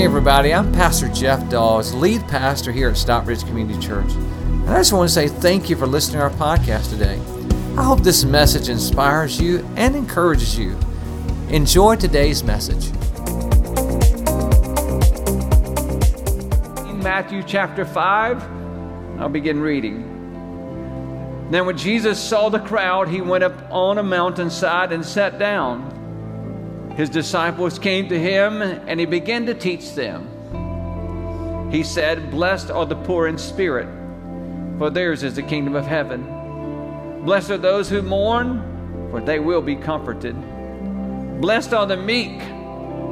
Hey, everybody, I'm Pastor Jeff Dawes, lead pastor here at Stockbridge Community Church. And I just want to say thank you for listening to our podcast today. I hope this message inspires you and encourages you. Enjoy today's message. In Matthew chapter 5, I'll begin reading. Then, when Jesus saw the crowd, he went up on a mountainside and sat down. His disciples came to him and he began to teach them. He said, Blessed are the poor in spirit, for theirs is the kingdom of heaven. Blessed are those who mourn, for they will be comforted. Blessed are the meek,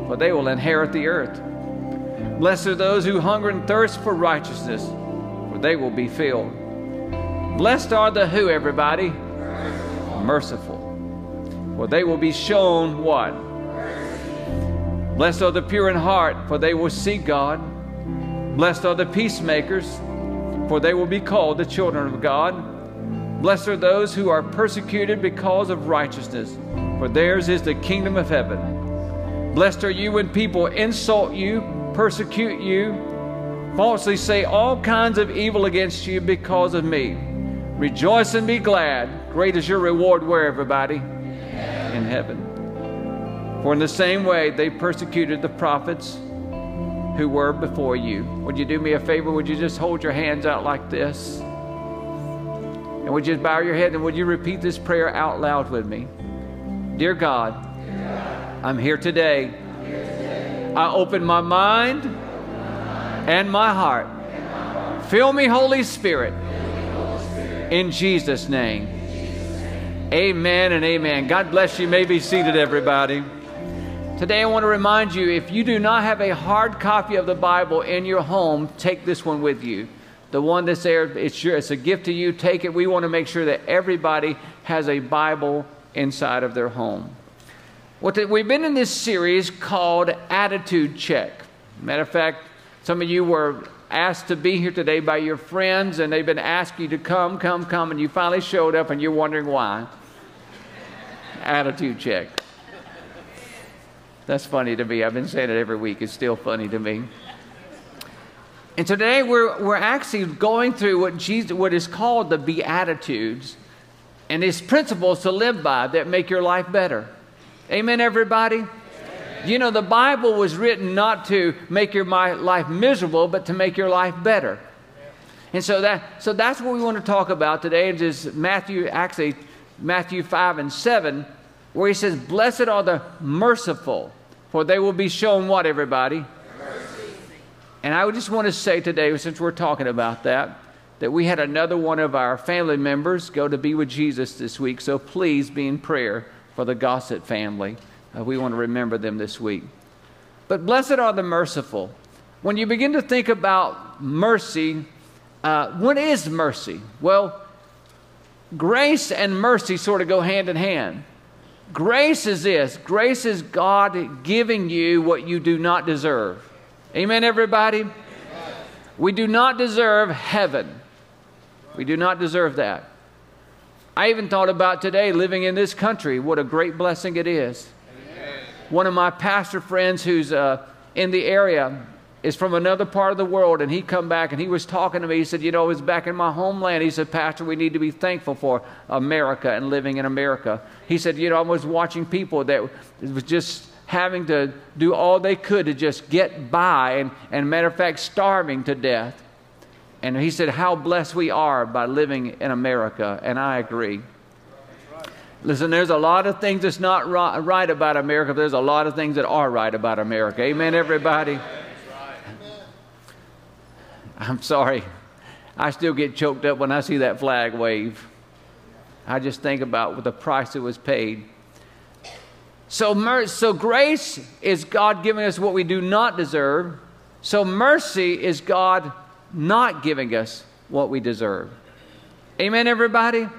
for they will inherit the earth. Blessed are those who hunger and thirst for righteousness, for they will be filled. Blessed are the who, everybody? Merciful, for they will be shown what? Blessed are the pure in heart, for they will see God. Blessed are the peacemakers, for they will be called the children of God. Blessed are those who are persecuted because of righteousness, for theirs is the kingdom of heaven. Blessed are you when people insult you, persecute you, falsely say all kinds of evil against you because of me. Rejoice and be glad. Great is your reward where, everybody? In heaven. For in the same way they persecuted the prophets who were before you. Would you do me a favor? Would you just hold your hands out like this? And would you just bow your head and would you repeat this prayer out loud with me? Dear God, I'm here today. I open my mind and my heart. Fill me, Holy Spirit. In Jesus' name. Amen and amen. God bless you. you may be seated, everybody. Today, I want to remind you if you do not have a hard copy of the Bible in your home, take this one with you. The one that's there, it's, your, it's a gift to you. Take it. We want to make sure that everybody has a Bible inside of their home. What the, we've been in this series called Attitude Check. Matter of fact, some of you were asked to be here today by your friends, and they've been asking you to come, come, come, and you finally showed up, and you're wondering why. Attitude check. That's funny to me. I've been saying it every week. It's still funny to me. And today we're, we're actually going through what, Jesus, what is called the Beatitudes and his principles to live by that make your life better. Amen, everybody? You know, the Bible was written not to make your life miserable, but to make your life better. And so that so that's what we want to talk about today. Is Matthew, actually Matthew 5 and 7, where he says, Blessed are the merciful, for they will be shown what, everybody? Mercy. And I just want to say today, since we're talking about that, that we had another one of our family members go to be with Jesus this week. So please be in prayer for the Gossett family. Uh, we want to remember them this week. But blessed are the merciful. When you begin to think about mercy, uh, what is mercy? Well, grace and mercy sort of go hand in hand. Grace is this grace is God giving you what you do not deserve. Amen, everybody? We do not deserve heaven. We do not deserve that. I even thought about today living in this country, what a great blessing it is. One of my pastor friends who's uh, in the area is from another part of the world and he come back and he was talking to me he said you know i was back in my homeland he said pastor we need to be thankful for america and living in america he said you know i was watching people that was just having to do all they could to just get by and, and matter of fact starving to death and he said how blessed we are by living in america and i agree Listen, there's a lot of things that's not right about America. There's a lot of things that are right about America. Amen, everybody? I'm sorry. I still get choked up when I see that flag wave. I just think about the price that was paid. So, mer- so grace is God giving us what we do not deserve. So mercy is God not giving us what we deserve. Amen, everybody? Amen.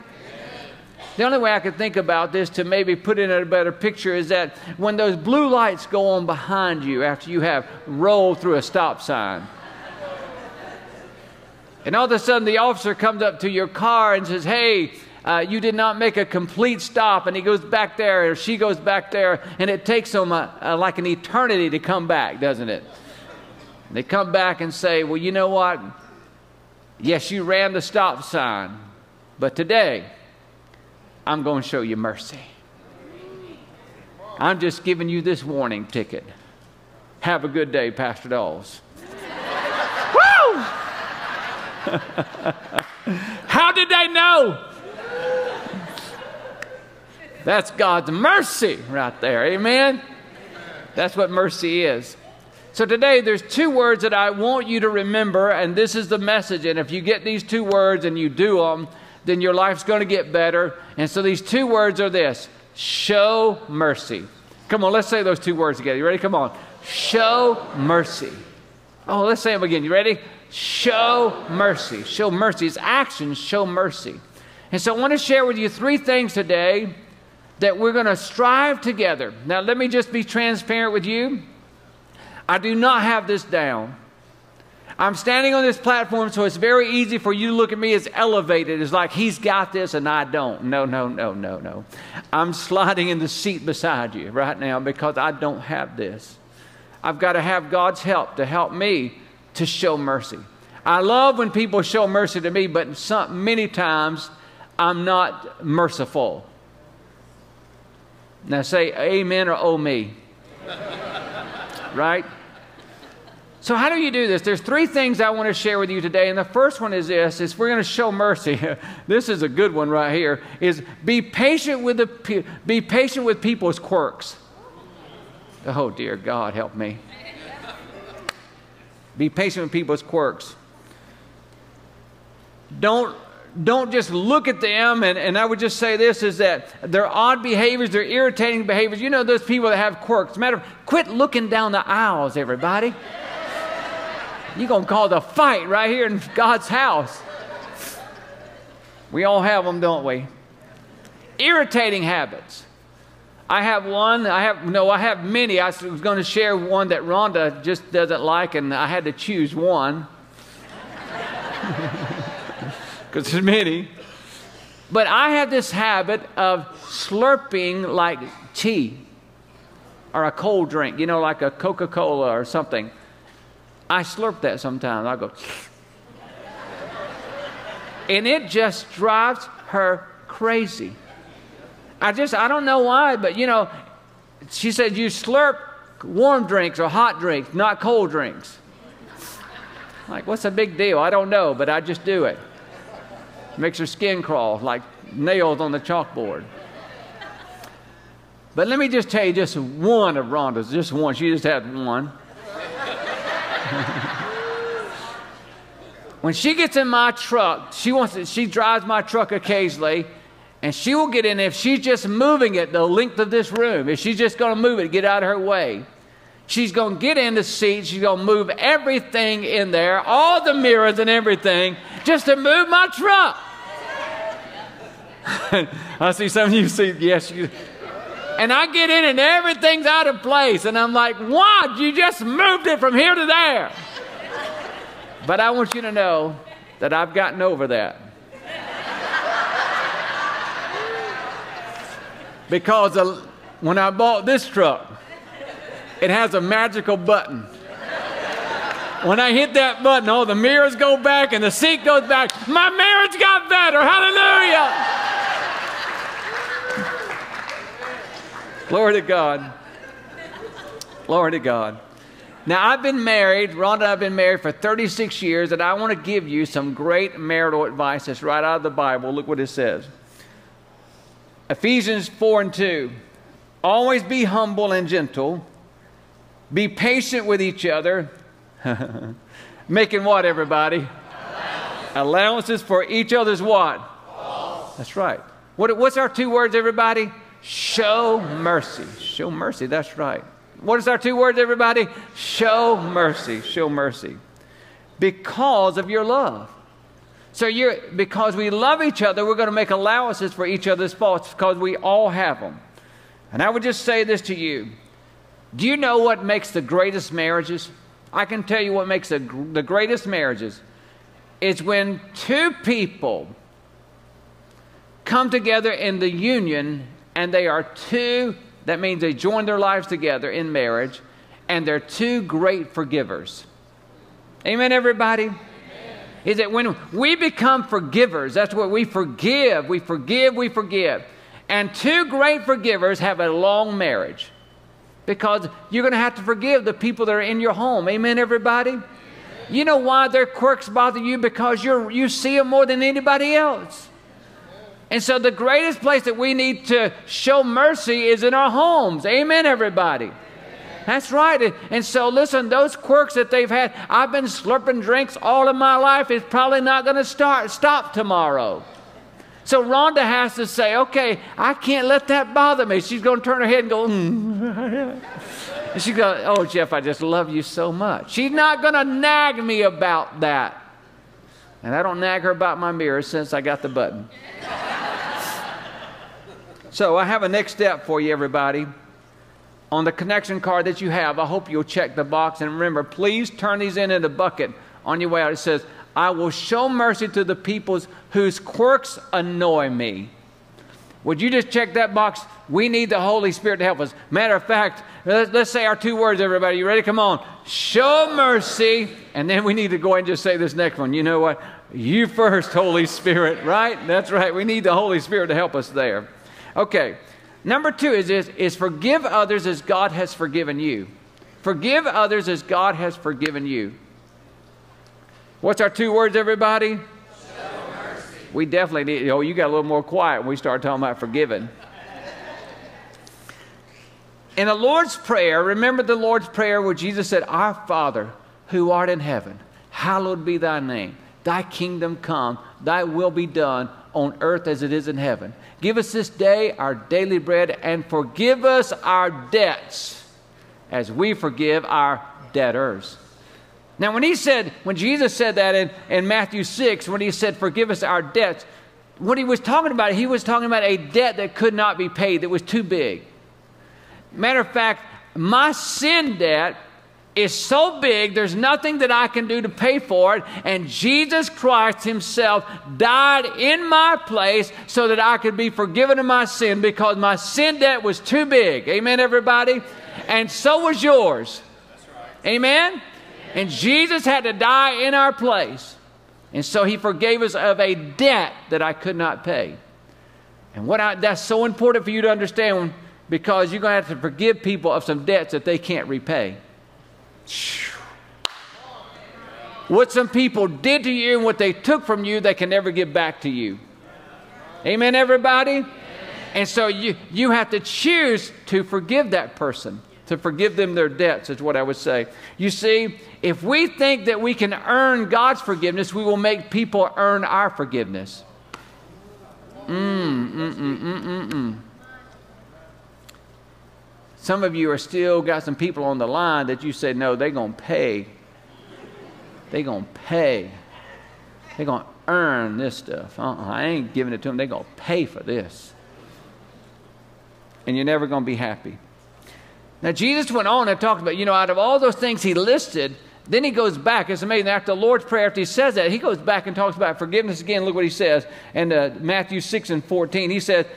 The only way I could think about this to maybe put in a better picture is that when those blue lights go on behind you after you have rolled through a stop sign, and all of a sudden, the officer comes up to your car and says, Hey, uh, you did not make a complete stop. And he goes back there, or she goes back there, and it takes them a, a, like an eternity to come back, doesn't it? They come back and say, Well, you know what? Yes, you ran the stop sign, but today I'm going to show you mercy. I'm just giving you this warning ticket. Have a good day, Pastor Dawes. Woo! How did they know? That's God's mercy right there. Amen? That's what mercy is. So today there's two words that I want you to remember, and this is the message. And if you get these two words and you do them, then your life's going to get better. And so these two words are this show mercy. Come on, let's say those two words together. You ready? Come on. Show mercy. Oh, let's say them again. You ready? Show mercy. Show mercy. It's actions show mercy. And so I want to share with you three things today that we're going to strive together. Now, let me just be transparent with you. I do not have this down. I'm standing on this platform, so it's very easy for you to look at me as elevated, It's like he's got this and I don't. No, no, no, no, no. I'm sliding in the seat beside you right now because I don't have this. I've got to have God's help to help me to show mercy. I love when people show mercy to me, but some, many times I'm not merciful. Now say amen or oh me. right? So how do you do this? There's three things I want to share with you today, and the first one is this: is we're going to show mercy. this is a good one right here. Is be patient with the be patient with people's quirks. Oh dear God, help me. Be patient with people's quirks. Don't don't just look at them and, and i would just say this is that their odd behaviors their irritating behaviors you know those people that have quirks matter of, quit looking down the aisles everybody you're going to cause a fight right here in God's house. We all have them, don't we? Irritating habits. I have one, I have, no, I have many. I was going to share one that Rhonda just doesn't like, and I had to choose one. Because there's many. But I have this habit of slurping like tea or a cold drink, you know, like a Coca Cola or something. I slurp that sometimes. I go, and it just drives her crazy. I just, I don't know why, but you know, she said, you slurp warm drinks or hot drinks, not cold drinks. Like, what's a big deal? I don't know, but I just do it. Makes her skin crawl like nails on the chalkboard. But let me just tell you just one of Rhonda's, just one. She just had one. when she gets in my truck, she wants to, she drives my truck occasionally, and she will get in if she's just moving it the length of this room. If she's just going to move it, get out of her way. She's going to get in the seat. She's going to move everything in there, all the mirrors and everything, just to move my truck. I see some of you see, yes, you, and I get in and everything's out of place. And I'm like, what? You just moved it from here to there. But I want you to know that I've gotten over that. Because when I bought this truck, it has a magical button. When I hit that button, oh, the mirrors go back and the seat goes back. My marriage got better. Hallelujah. Glory to God. Glory to God. Now, I've been married, Rhonda and I have been married for 36 years, and I want to give you some great marital advice that's right out of the Bible. Look what it says Ephesians 4 and 2. Always be humble and gentle, be patient with each other. Making what, everybody? Allowances for each other's what? That's right. What, what's our two words, everybody? Show mercy. Show mercy, that's right. What is our two words, everybody? Show mercy. Show mercy. Because of your love. So you're because we love each other, we're going to make allowances for each other's faults because we all have them. And I would just say this to you. Do you know what makes the greatest marriages? I can tell you what makes the, the greatest marriages. It's when two people come together in the union and they are two, that means they join their lives together in marriage, and they're two great forgivers. Amen, everybody? Is that when we become forgivers, that's what we forgive, we forgive, we forgive. And two great forgivers have a long marriage because you're going to have to forgive the people that are in your home. Amen, everybody? You know why their quirks bother you? Because you you see them more than anybody else. And so the greatest place that we need to show mercy is in our homes. Amen, everybody. That's right. And so, listen, those quirks that they've had, I've been slurping drinks all of my life. It's probably not going to start stop tomorrow. So Rhonda has to say, okay, I can't let that bother me. She's going to turn her head and go, mm. and she's going, oh, Jeff, I just love you so much. She's not going to nag me about that. And I don't nag her about my mirror since I got the button. so I have a next step for you, everybody. On the connection card that you have, I hope you'll check the box. And remember, please turn these in in the bucket on your way out. It says, I will show mercy to the peoples whose quirks annoy me. Would you just check that box? We need the Holy Spirit to help us. Matter of fact, let's, let's, say our two words, everybody. You ready? Come on. Show mercy. And then we need to go and just say this next one. You know what? You first, Holy Spirit, right? That's right. We need the Holy Spirit to help us there. Okay. Number two is this is forgive others as God has forgiven you. Forgive others as God has forgiven you. What's our two words, everybody? We definitely need, oh, you got a little more quiet when we start talking about forgiving. In the Lord's Prayer, remember the Lord's Prayer where Jesus said, Our Father who art in heaven, hallowed be thy name. Thy kingdom come, thy will be done on earth as it is in heaven. Give us this day our daily bread and forgive us our debts as we forgive our debtors. Now, when he said, when Jesus said that in, in Matthew 6, when he said, Forgive us our debts, what he was talking about, he was talking about a debt that could not be paid, that was too big. Matter of fact, my sin debt is so big, there's nothing that I can do to pay for it. And Jesus Christ Himself died in my place so that I could be forgiven of my sin because my sin debt was too big. Amen, everybody? And so was yours. Amen? And Jesus had to die in our place. And so he forgave us of a debt that I could not pay. And what I, that's so important for you to understand because you're going to have to forgive people of some debts that they can't repay. What some people did to you and what they took from you, they can never give back to you. Amen, everybody? And so you, you have to choose to forgive that person to forgive them their debts, is what I would say. You see, if we think that we can earn God's forgiveness, we will make people earn our forgiveness. Mm, mm, mm, mm, mm, mm. Some of you are still got some people on the line that you said, no, they're going to pay. They're going to pay. They're going to earn this stuff. Uh-uh, I ain't giving it to them. They're going to pay for this. And you're never going to be happy. Now, Jesus went on and talked about, you know, out of all those things he listed, then he goes back. It's amazing. After the Lord's Prayer, after he says that, he goes back and talks about forgiveness again. Look what he says in uh, Matthew 6 and 14. He says,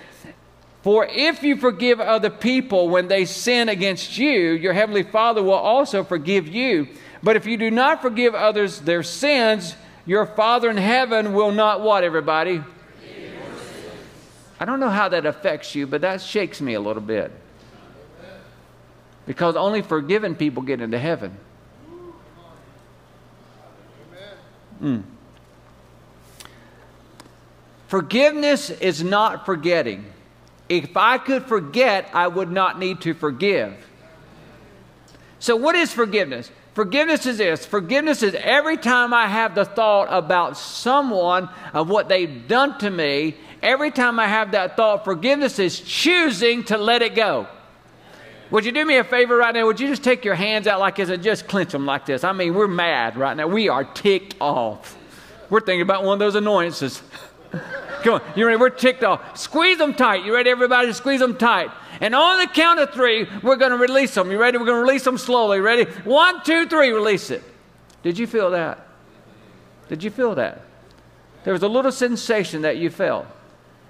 For if you forgive other people when they sin against you, your heavenly Father will also forgive you. But if you do not forgive others their sins, your Father in heaven will not what, everybody? I don't know how that affects you, but that shakes me a little bit because only forgiven people get into heaven. Mm. Forgiveness is not forgetting. If I could forget, I would not need to forgive. So, what is forgiveness? Forgiveness is this forgiveness is every time I have the thought about someone, of what they've done to me, every time I have that thought, forgiveness is choosing to let it go. Would you do me a favor right now? Would you just take your hands out like this and just clench them like this? I mean, we're mad right now. We are ticked off. We're thinking about one of those annoyances. Come on, you ready? We're ticked off. Squeeze them tight. You ready, everybody? Squeeze them tight. And on the count of three, we're going to release them. You ready? We're going to release them slowly. Ready? One, two, three, release it. Did you feel that? Did you feel that? There was a little sensation that you felt.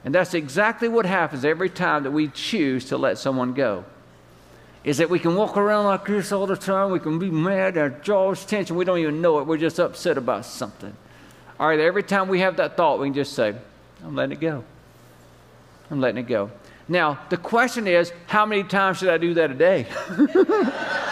And that's exactly what happens every time that we choose to let someone go. is that we can walk around like this all the time. We can be mad, our jaws tense, we don't even know it. We're just upset about something. All right, every time we have that thought, we can just say, I'm letting it go. I'm letting it go. Now, the question is, how many times should I do that a day?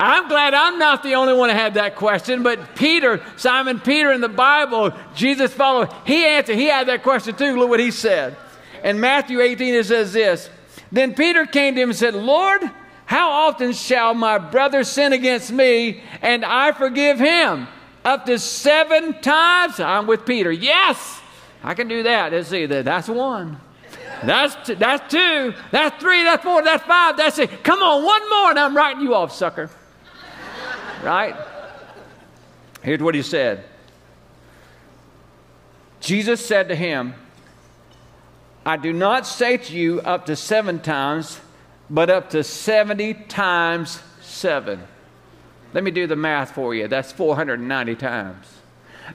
I'm glad I'm not the only one to have that question, but Peter, Simon Peter in the Bible, Jesus followed, he answered, he had that question too. Look what he said. In Matthew 18, it says this Then Peter came to him and said, Lord, how often shall my brother sin against me and I forgive him? Up to seven times? I'm with Peter. Yes, I can do that. Let's see, that's one. That's, two, that's two. That's three. That's four. That's five. That's six. Come on, one more, and I'm writing you off, sucker. Right? Here's what he said Jesus said to him, I do not say to you up to seven times, but up to 70 times seven. Let me do the math for you. That's 490 times.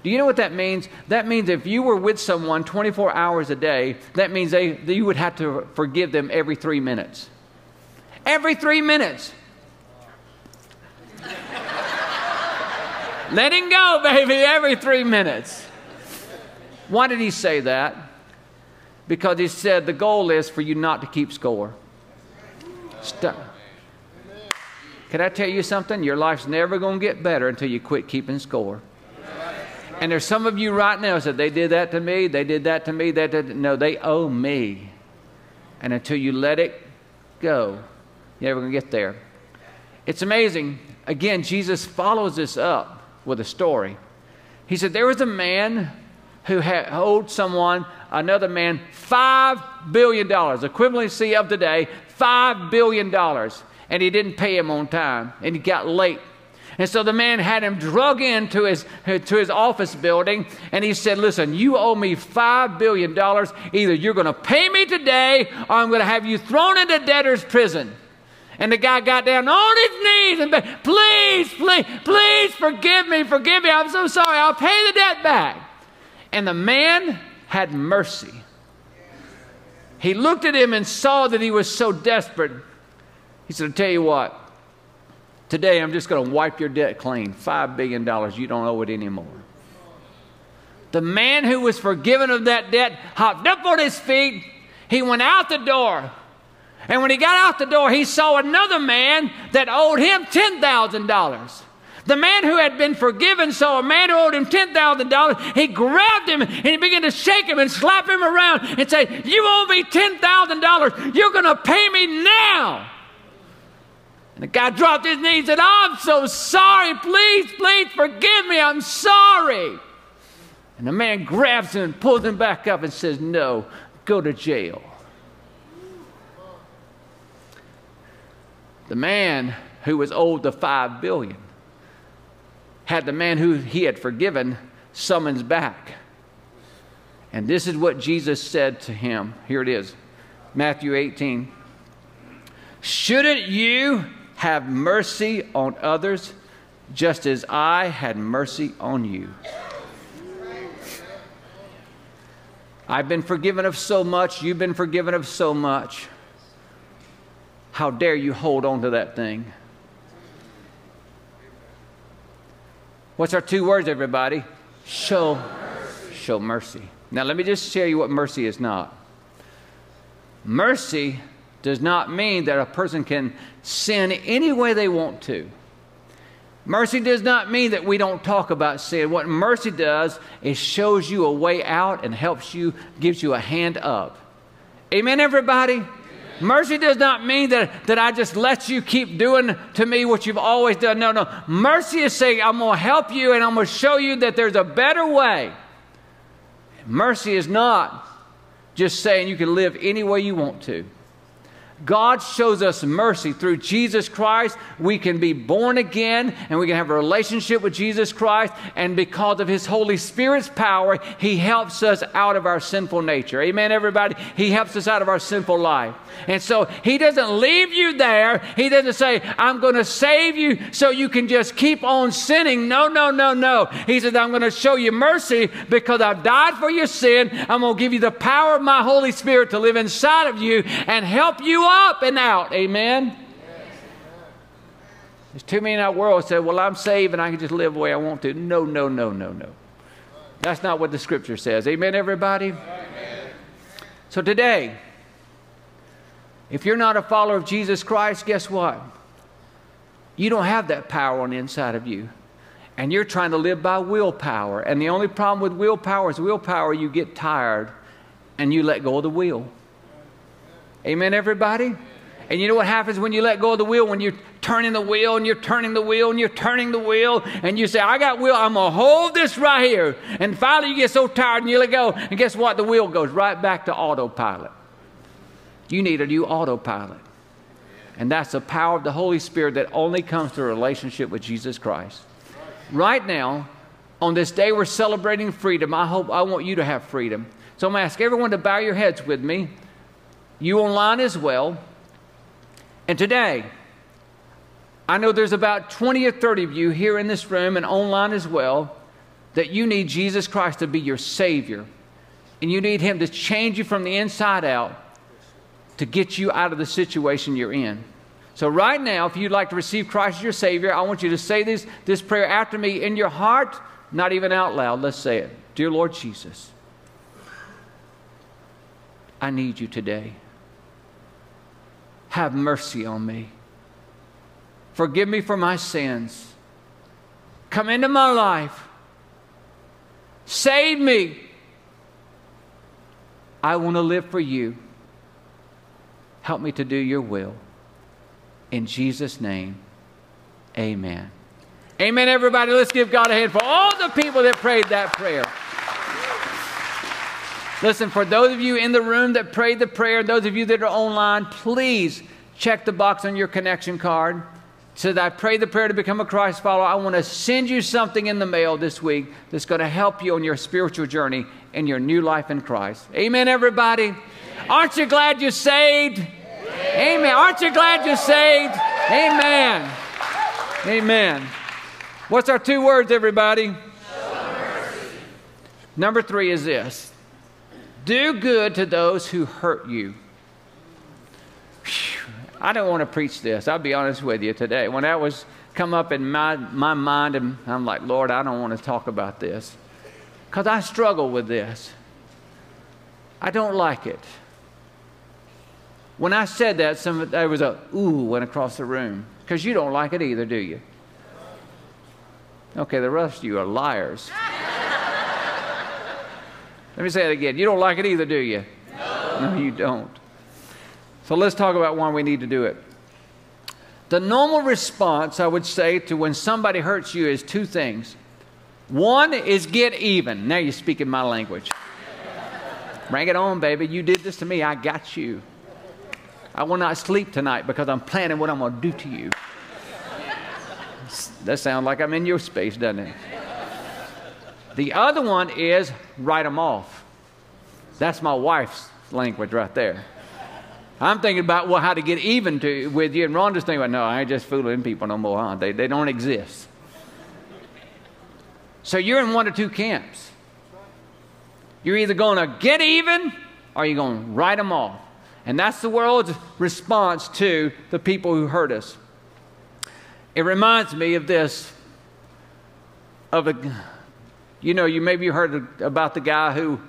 Do you know what that means? That means if you were with someone 24 hours a day, that means they, you would have to forgive them every three minutes. Every three minutes. Letting go, baby, every three minutes. Why did he say that? Because he said the goal is for you not to keep score. Stop. Can I tell you something? Your life's never going to get better until you quit keeping score. And there's some of you right now said they did that to me, they did that to me, that no, they owe me. And until you let it go, you're never going to get there. It's amazing. Again, Jesus follows this up with a story. He said, There was a man who had owed someone, another man, $5 billion, equivalency of today, $5 billion. And he didn't pay him on time, and he got late. And so the man had him drug into his, to his office building, and he said, Listen, you owe me $5 billion. Either you're going to pay me today, or I'm going to have you thrown into debtor's prison. And the guy got down on his knees and begged, Please, please, please forgive me, forgive me. I'm so sorry. I'll pay the debt back. And the man had mercy. He looked at him and saw that he was so desperate. He said, I'll tell you what, today I'm just going to wipe your debt clean. $5 billion, you don't owe it anymore. The man who was forgiven of that debt hopped up on his feet. He went out the door. And when he got out the door, he saw another man that owed him $10,000. The man who had been forgiven saw a man who owed him $10,000. He grabbed him and he began to shake him and slap him around and say, You owe me $10,000. You're going to pay me now. And the guy dropped his knees and said, I'm so sorry. Please, please forgive me. I'm sorry. And the man grabs him and pulls him back up and says, No, go to jail. The man who was owed the five billion had the man who he had forgiven summons back. And this is what Jesus said to him. Here it is Matthew 18. Shouldn't you have mercy on others just as I had mercy on you? I've been forgiven of so much, you've been forgiven of so much. How dare you hold on to that thing? What's our two words, everybody? Show, show mercy. Now, let me just tell you what mercy is not. Mercy does not mean that a person can sin any way they want to. Mercy does not mean that we don't talk about sin. What mercy does is shows you a way out and helps you, gives you a hand up. Amen, everybody? Mercy does not mean that, that I just let you keep doing to me what you've always done. No, no. Mercy is saying, I'm going to help you and I'm going to show you that there's a better way. Mercy is not just saying you can live any way you want to. God shows us mercy through Jesus Christ. We can be born again and we can have a relationship with Jesus Christ. And because of His Holy Spirit's power, He helps us out of our sinful nature. Amen, everybody? He helps us out of our sinful life. And so He doesn't leave you there. He doesn't say, I'm going to save you so you can just keep on sinning. No, no, no, no. He says, I'm going to show you mercy because I've died for your sin. I'm going to give you the power of my Holy Spirit to live inside of you and help you up and out. Amen. There's too many in our world that say, Well, I'm saved and I can just live the way I want to. No, no, no, no, no. That's not what the scripture says. Amen, everybody? Amen. So today, if you're not a follower of Jesus Christ, guess what? You don't have that power on the inside of you. And you're trying to live by willpower. And the only problem with willpower is willpower, you get tired and you let go of the wheel. Amen, everybody? And you know what happens when you let go of the wheel? When you're turning the wheel and you're turning the wheel and you're turning the wheel and you say, I got wheel, I'm going to hold this right here. And finally you get so tired and you let go. And guess what? The wheel goes right back to autopilot. You need a new autopilot. And that's the power of the Holy Spirit that only comes through a relationship with Jesus Christ. Right now, on this day we're celebrating freedom, I hope I want you to have freedom. So I'm going to ask everyone to bow your heads with me, you online as well. And today, I know there's about 20 or 30 of you here in this room and online as well that you need Jesus Christ to be your Savior. And you need Him to change you from the inside out to get you out of the situation you're in. So, right now, if you'd like to receive Christ as your Savior, I want you to say this, this prayer after me in your heart, not even out loud. Let's say it. Dear Lord Jesus, I need you today. Have mercy on me. Forgive me for my sins. Come into my life. Save me. I want to live for you. Help me to do your will. In Jesus' name, amen. Amen, everybody. Let's give God a hand for all the people that prayed that prayer. Listen, for those of you in the room that prayed the prayer, those of you that are online, please check the box on your connection card. Said, I pray the prayer to become a Christ follower. I want to send you something in the mail this week that's going to help you on your spiritual journey and your new life in Christ. Amen, everybody. Aren't you glad you're saved? Amen. Aren't you glad you're saved? Amen. Amen. What's our two words, everybody? Number three is this do good to those who hurt you. Whew. I don't want to preach this. I'll be honest with you today. When that was come up in my, my mind, and I'm like, Lord, I don't want to talk about this. Because I struggle with this. I don't like it. When I said that, some, there was a ooh went across the room. Because you don't like it either, do you? Okay, the rest of you are liars. Let me say it again. You don't like it either, do you? No. No, you don't. So let's talk about why we need to do it. The normal response, I would say, to when somebody hurts you is two things. One is get even. Now you're speaking my language. Bring it on, baby. You did this to me. I got you. I will not sleep tonight because I'm planning what I'm going to do to you. that sounds like I'm in your space, doesn't it? The other one is write them off. That's my wife's language right there. I'm thinking about well how to get even to with you, and Rhonda's thinking about no, I ain't just fooling people no more, huh? They they don't exist. So you're in one or two camps. You're either going to get even or you're going to write them off. And that's the world's response to the people who hurt us. It reminds me of this of a you know, you maybe you heard about the guy who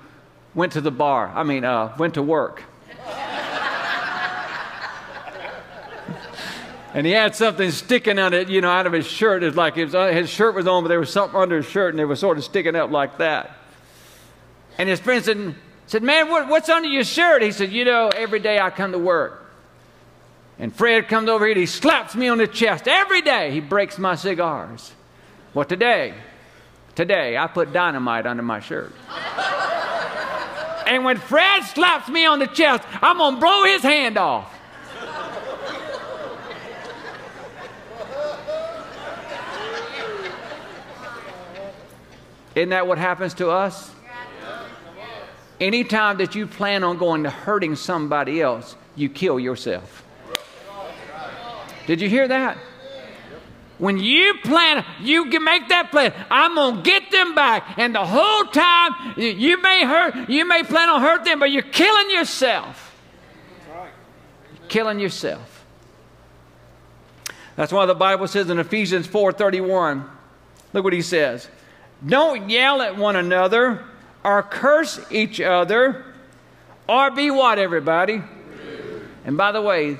went to the bar. I mean, uh, went to work. and he had something sticking on it, you know, out of his shirt. It's like his, uh, his shirt was on, but there was something under his shirt, and it was sort of sticking up like that. And his friend said, said Man, what, what's under your shirt? He said, You know, every day I come to work. And Fred comes over here and he slaps me on the chest. Every day he breaks my cigars. Well, today, Today, I put dynamite under my shirt. and when Fred slaps me on the chest, I'm going to blow his hand off. Isn't that what happens to us? Anytime that you plan on going to hurting somebody else, you kill yourself. Did you hear that? When you plan, you can make that plan. I'm gonna get them back, and the whole time you may hurt, you may plan on hurt them, but you're killing yourself. You're killing yourself. That's why the Bible says in Ephesians 4:31. Look what he says. Don't yell at one another or curse each other or be what, everybody? And by the way,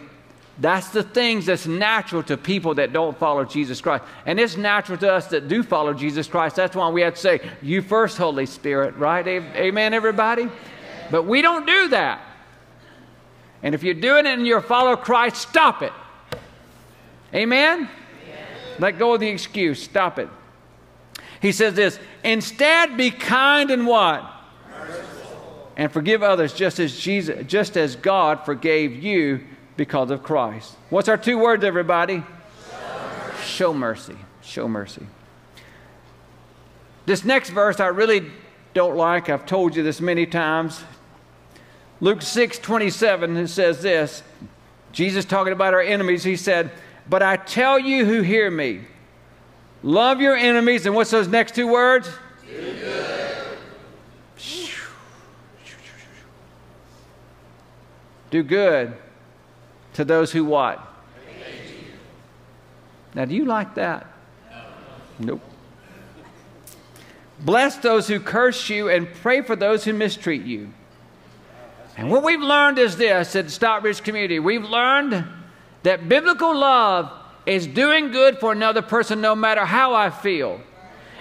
that's the things that's natural to people that don't follow Jesus Christ. And it's natural to us that do follow Jesus Christ. That's why we have to say, You first, Holy Spirit, right? Amen, everybody? But we don't do that. And if you're doing it and you're a follower of Christ, stop it. Amen? Amen? Let go of the excuse. Stop it. He says this instead be kind and what? Merciful. And forgive others just as Jesus just as God forgave you because of Christ. What's our two words, everybody? Show mercy. Show mercy. This next verse I really don't like. I've told you this many times. Luke 6 27, it says this Jesus talking about our enemies, he said, But I tell you who hear me, love your enemies. And what's those next two words? Do good. To those who what? Now, do you like that? No. Nope. Bless those who curse you and pray for those who mistreat you. And what we've learned is this at Stockbridge Community we've learned that biblical love is doing good for another person no matter how I feel.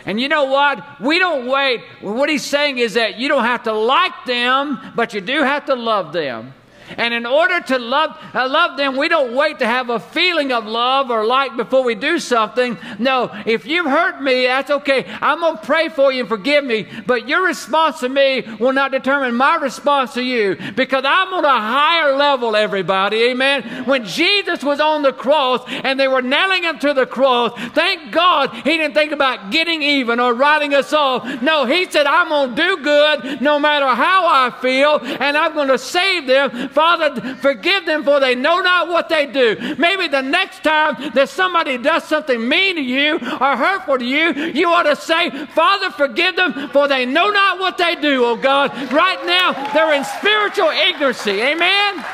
And you know what? We don't wait. What he's saying is that you don't have to like them, but you do have to love them. And in order to love, uh, love them, we don't wait to have a feeling of love or like before we do something. No, if you've hurt me, that's okay. I'm going to pray for you and forgive me. But your response to me will not determine my response to you because I'm on a higher level, everybody. Amen. When Jesus was on the cross and they were nailing him to the cross, thank God he didn't think about getting even or writing us off. No, he said, I'm going to do good no matter how I feel and I'm going to save them Father, forgive them for they know not what they do. Maybe the next time that somebody does something mean to you or hurtful to you, you ought to say, Father, forgive them for they know not what they do, oh God. Right now, they're in spiritual ignorance. Amen?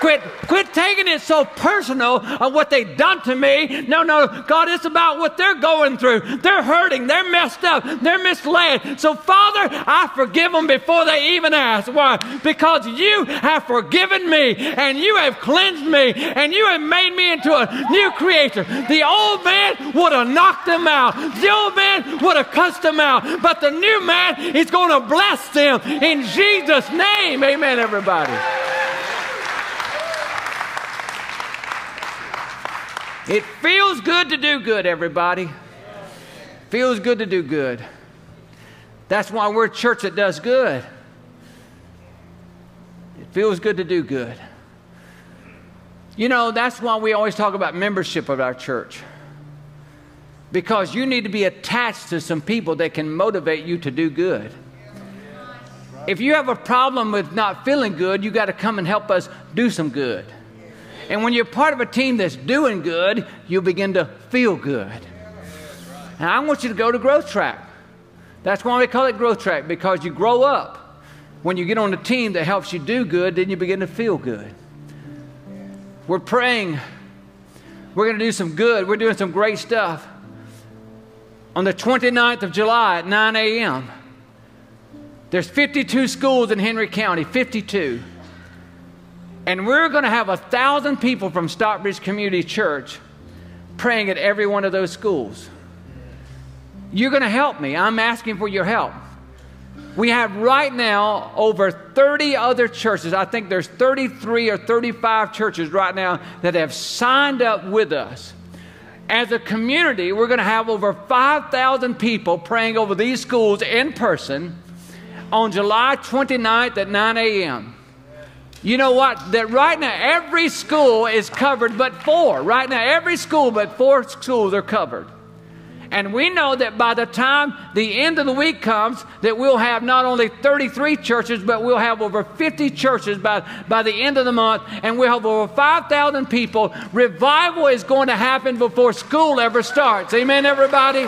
Quit, quit taking it so personal on what they've done to me. No, no, God, it's about what they're going through. They're hurting. They're messed up. They're misled. So, Father, I forgive them before they even ask. Why? Because you have forgiven me and you have cleansed me and you have made me into a new creator. The old man would have knocked them out. The old man would have cussed them out. But the new man is going to bless them in Jesus' name. Amen, everybody. It feels good to do good, everybody. Feels good to do good. That's why we're a church that does good. It feels good to do good. You know, that's why we always talk about membership of our church. Because you need to be attached to some people that can motivate you to do good. If you have a problem with not feeling good, you got to come and help us do some good. And when you're part of a team that's doing good, you'll begin to feel good. And I want you to go to Growth Track. That's why we call it Growth Track, because you grow up. When you get on a team that helps you do good, then you begin to feel good. We're praying. We're going to do some good. We're doing some great stuff. On the 29th of July at 9 a.m., there's 52 schools in Henry County, 52. And we're going to have a thousand people from Stockbridge Community Church praying at every one of those schools. You're going to help me. I'm asking for your help. We have right now over 30 other churches. I think there's 33 or 35 churches right now that have signed up with us. As a community, we're going to have over 5,000 people praying over these schools in person on July 29th at 9 a.m. You know what? That right now every school is covered but four. Right now, every school but four schools are covered. And we know that by the time the end of the week comes, that we'll have not only 33 churches, but we'll have over 50 churches by, by the end of the month, and we'll have over 5,000 people. Revival is going to happen before school ever starts. Amen, everybody?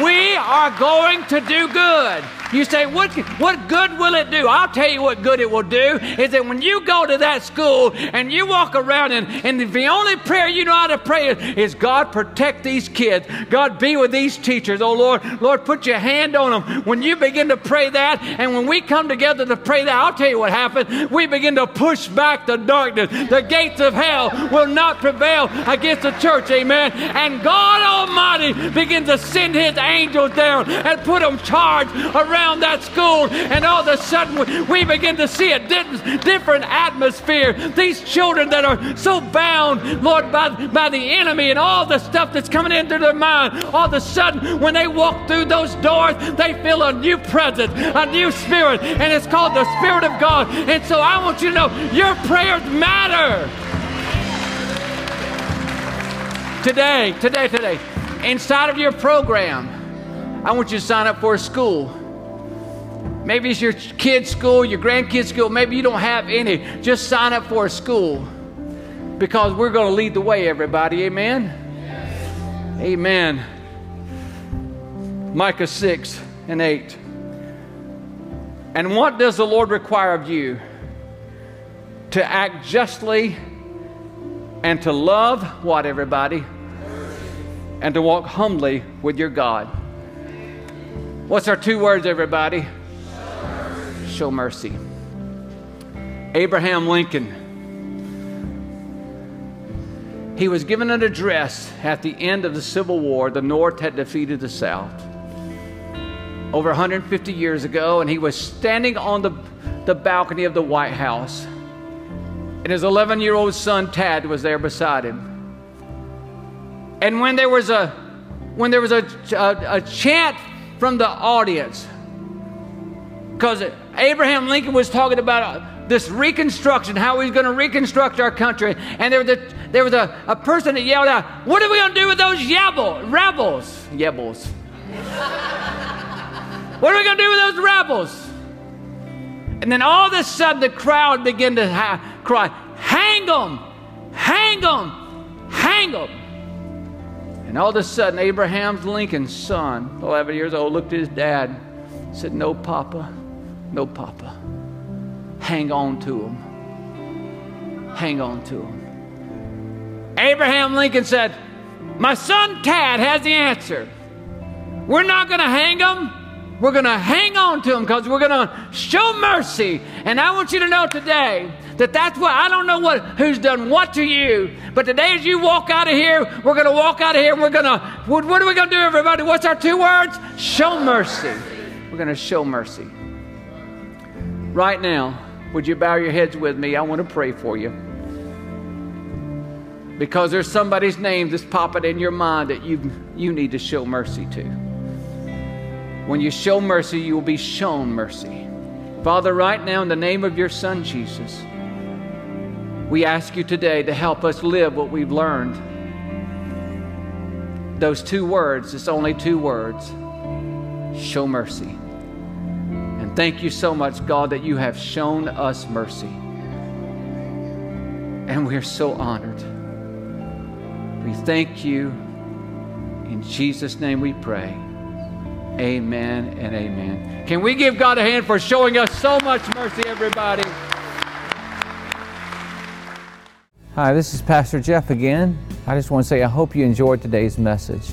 We are going to do good. You say, what, what good will it do? I'll tell you what good it will do is that when you go to that school and you walk around and, and the only prayer you know how to pray is, is God protect these kids. God be with these teachers. Oh Lord, Lord, put your hand on them. When you begin to pray that and when we come together to pray that, I'll tell you what happens. We begin to push back the darkness. The gates of hell will not prevail against the church. Amen. And God Almighty begins to send his angels down and put them charged around around that school, and all of a sudden we begin to see a different atmosphere. These children that are so bound, Lord, by, by the enemy and all the stuff that's coming into their mind, all of a sudden when they walk through those doors, they feel a new presence, a new spirit, and it's called the Spirit of God. And so I want you to know your prayers matter. Today, today, today, inside of your program, I want you to sign up for a school. Maybe it's your kid's school, your grandkid's school. Maybe you don't have any. Just sign up for a school because we're going to lead the way, everybody. Amen? Yes. Amen. Micah 6 and 8. And what does the Lord require of you? To act justly and to love what, everybody? And to walk humbly with your God. What's our two words, everybody? Show mercy. Abraham Lincoln. He was given an address at the end of the Civil War. The North had defeated the South over 150 years ago, and he was standing on the, the balcony of the White House. And his 11 year old son, Tad, was there beside him. And when there was a, when there was a, a, a chant from the audience, because Abraham Lincoln was talking about uh, this reconstruction, how he's going to reconstruct our country. And there was a, there was a, a person that yelled out, What are we going to do with those yebble, rebels? Yebbles. what are we going to do with those rebels? And then all of a sudden the crowd began to ha- cry, Hang them! Hang them! Hang them! And all of a sudden, Abraham Lincoln's son, 11 years old, looked at his dad, said, No, Papa. No, Papa. Hang on to him. Hang on to him. Abraham Lincoln said, My son Tad has the answer. We're not going to hang him. We're going to hang on to him because we're going to show mercy. And I want you to know today that that's what I don't know what who's done what to you, but today as you walk out of here, we're going to walk out of here and we're going to what, what are we going to do, everybody? What's our two words? Show mercy. We're going to show mercy. Right now, would you bow your heads with me? I want to pray for you. Because there's somebody's name that's popping in your mind that you, you need to show mercy to. When you show mercy, you will be shown mercy. Father, right now, in the name of your Son, Jesus, we ask you today to help us live what we've learned. Those two words, it's only two words show mercy. Thank you so much, God, that you have shown us mercy. And we're so honored. We thank you. In Jesus' name we pray. Amen and amen. Can we give God a hand for showing us so much mercy, everybody? Hi, this is Pastor Jeff again. I just want to say I hope you enjoyed today's message.